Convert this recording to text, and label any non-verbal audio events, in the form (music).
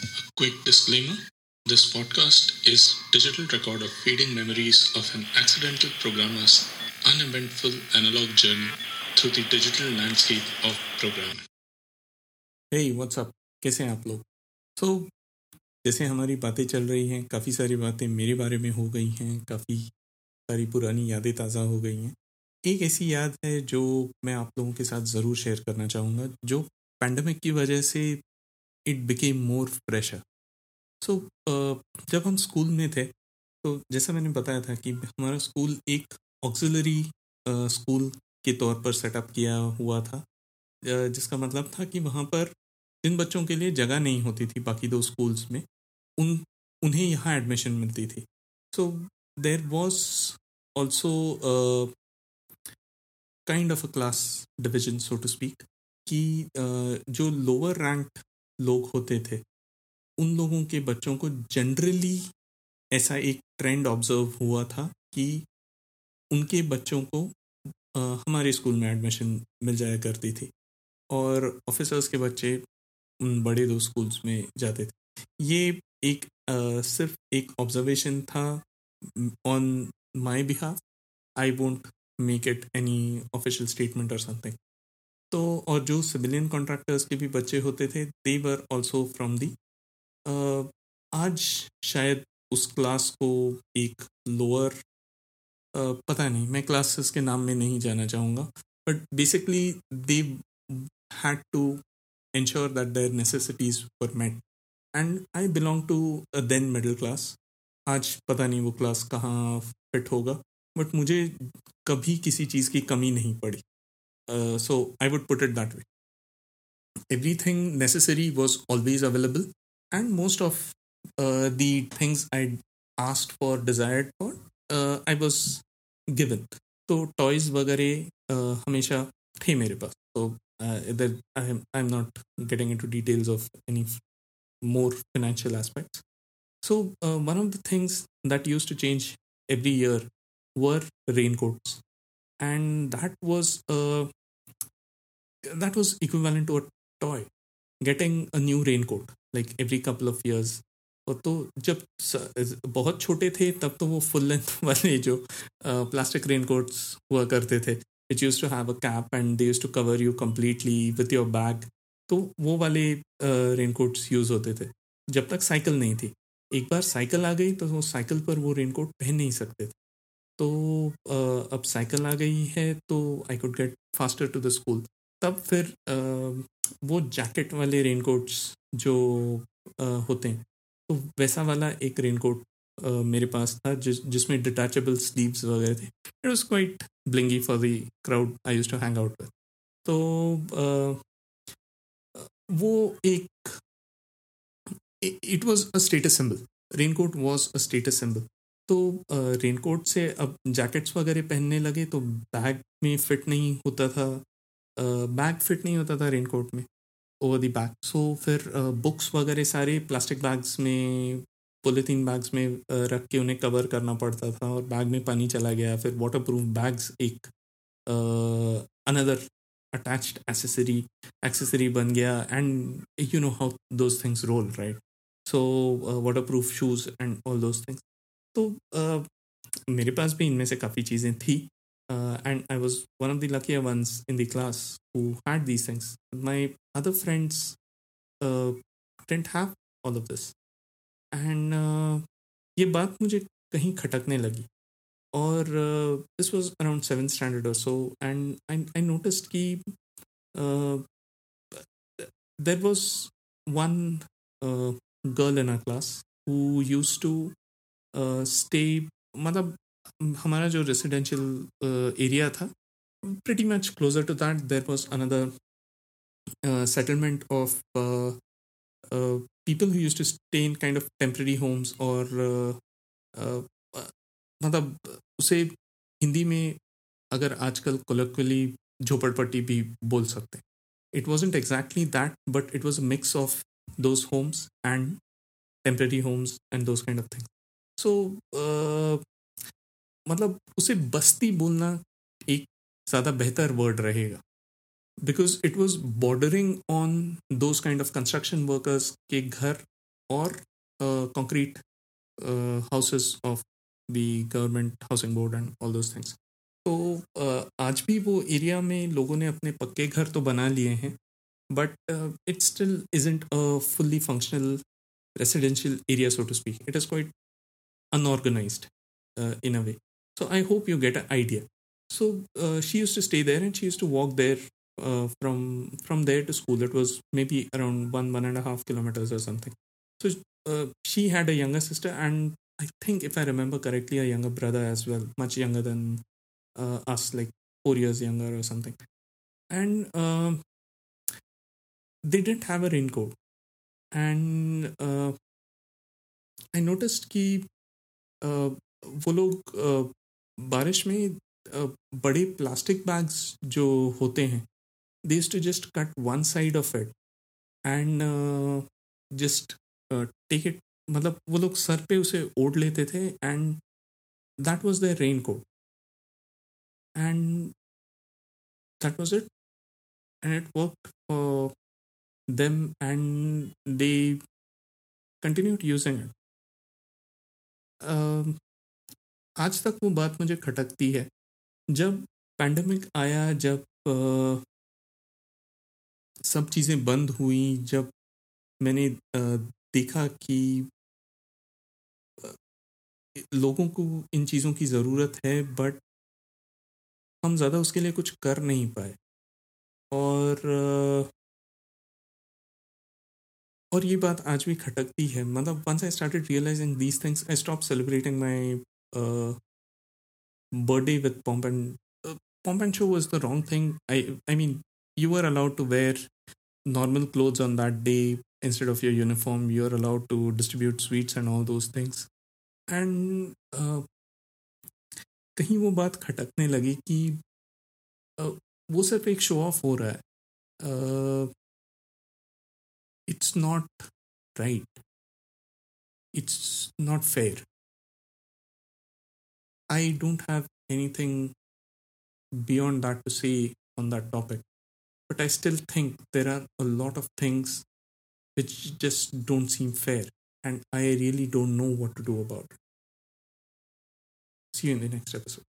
Quick disclaimer this podcast is digital record of fading memories of an accidental programmer's uneventful analog journey through the digital landscape of programming. Hey WhatsApp कैसे हैं आप लोग तो जैसे हमारी बातें चल रही हैं काफ़ी सारी बातें मेरे बारे में हो गई हैं काफ़ी सारी पुरानी यादें ताज़ा हो गई हैं एक ऐसी याद है जो मैं आप लोगों के साथ ज़रूर शेयर करना चाहूँगा जो पैंडमिक की वजह से it became more pressure so जब हम स्कूल में थे तो जैसा मैंने बताया था कि हमारा स्कूल एक ऑक्सिलरी स्कूल के तौर पर सेटअप किया हुआ था जिसका मतलब था कि वहाँ पर जिन बच्चों के लिए जगह नहीं होती थी बाकी दो स्कूल्स में उन उन्हें यहाँ एडमिशन मिलती थी। So there was also kind of a class division so to speak कि अ, जो लोअर रैंक लोग होते थे। उन लोगों के बच्चों को जनरली ऐसा एक ट्रेंड ऑब्ज़र्व हुआ था कि उनके बच्चों को अ, हमारे स्कूल में एडमिशन मिल जाया करती थी और ऑफिसर्स के बच्चे उन बड़े दो स्कूल्स में जाते थे। ये एक अ, सिर्फ़ एक ऑब्जर्वेशन था on my behalf I won't make it any official statement और समथिंग तो और जो सिविलियन कॉन्ट्रैक्टर्स के भी बच्चे होते थे दे वर ऑल्सो फ्रॉम दी आज शायद उस क्लास को एक लोअर पता नहीं, मैं क्लासेस के नाम में नहीं जाना चाहूँगा but basically they to ensure that their necessities were met. And i belong to a then middle class. आज पता नहीं वो क्लास कहाँ फिट होगा बट मुझे कभी किसी चीज़ की कमी नहीं पड़ी। so I would put it that way everything necessary was always available and most of uh, the things i asked for desired for uh, i was given तो टॉयज वगैरह uh, हमेशा थे मेरे पास तो इधर I am not getting into details of any more financial aspects so uh, one of the things that used to change every year were raincoats and that was uh, that was equivalent to a toy, getting a new raincoat, like, every couple of years. और तो जब बहुत छोटे थे, तब तो वो full length (laughs) वाले जो प्लास्टिक रेनकोट्स हुआ करते थे। Which used to have a cap and they used to cover you completely with your bag तो वो वाले रेनकोट्स यूज़ होते थे। जब तक साइकिल नहीं थी। एक बार साइकिल आ गई तो वो साइकिल पर वो रेनकोट पहन नहीं सकते थे। तो अब साइकिल आ गई है तो I could get faster to the school तब फिर वो जैकेट वाले रेनकोट्स जो होते हैं तो वैसा वाला एक रेनकोट मेरे पास था, जिस, जिसमें डिटैचेबल स्लीव्स वगैरह थे। It was quite blingy for the crowd I used to hang out with तो वो एक it was a status symbol raincoat was a status symbol तो रेनकोट से अब जैकेट्स वगैरह पहनने लगे तो बैग में फिट नहीं होता था। बैग फिट नहीं होता था रेनकोट में ओवर दी बैग सो फिर बुक्स वगैरह सारे प्लास्टिक बैग्स में पोलिथीन बैग्स में रख के उन्हें कवर करना पड़ता था और बैग में पानी चला गया। फिर वाटर प्रूफ बैग्स एक अनदर अटैच्ड एसेसरी एक्सेसरी बन गया and you know how those things roll right so waterproof shoes and all those things तो uh, मेरे पास भी इनमें से काफ़ी चीज़ें थी। And I was one of the lucky ones in the class who had these things my other friends didn't have all of this and ये बात मुझे कहीं खटकने लगी। और this was around seven standard और सो एंड आई नोटिस्ड कि uh, there was one uh, girl in our class who used to uh, stay मतलब हमारा जो रेसिडेंशियल एरिया था pretty much closer to that there was another uh, settlement of uh, uh, people who used to stay in kind of temporary homes or uh, uh, uh, मतलब उसे हिंदी में अगर आजकल कोलोक्वली झोपड़पट्टी भी बोल सकते हैं it wasn't exactly that but it was a mix of those homes and temporary homes and those kind of things so uh, मतलब उसे बस्ती बोलना एक ज़्यादा बेहतर वर्ड रहेगा। Because it was bordering on those kind of construction workers के घर और concrete houses of the government housing board and all those things तो uh, आज भी वो एरिया में लोगों ने अपने पक्के घर तो बना लिए हैं but it still isn't a fully functional residential area so to speak it is quite unorganised in a way so i hope you get an idea so uh, she used to stay there and she used to walk there uh, from from there to school it was maybe around one one and a half kilometers or something so uh, she had a younger sister and i think if i remember correctly a younger brother as well much younger than uh, us like four years younger or something and um, they didn't have a raincoat and I noticed कि uh, वो लोग uh, बारिश में बड़े plastic bags जो होते हैं they to just cut one side of it and just take it मतलब वो लोग सर पे उसे ओढ़ लेते थे and that was the raincoat and that was it and it work them and they continued using it. Uh, आज तक वो बात मुझे खटकती है। जब पैंडमिक आया जब uh, सब चीज़ें बंद हुई जब मैंने uh, देखा कि लोगों को इन चीज़ों की ज़रूरत है बट हम ज़्यादा उसके लिए कुछ कर नहीं पाए। और और ये बात आज भी खटकती है। मतलब once I started realising these things I stop celebrating my birthday with pomp and uh, pomp and show was the wrong thing i i mean you were allowed to wear normal clothes on that day instead of your uniform you're allowed to distribute sweets and all those things and uh, कहीं वो बात खटकने लगी कि uh, वो सिर्फ एक show off हो रहा है uh, it's not right. It's not fair. I don't have anything beyond that to say on that topic. But I still think there are a lot of things which just don't seem fair, and I really don't know what to do about it. See you in the next episode.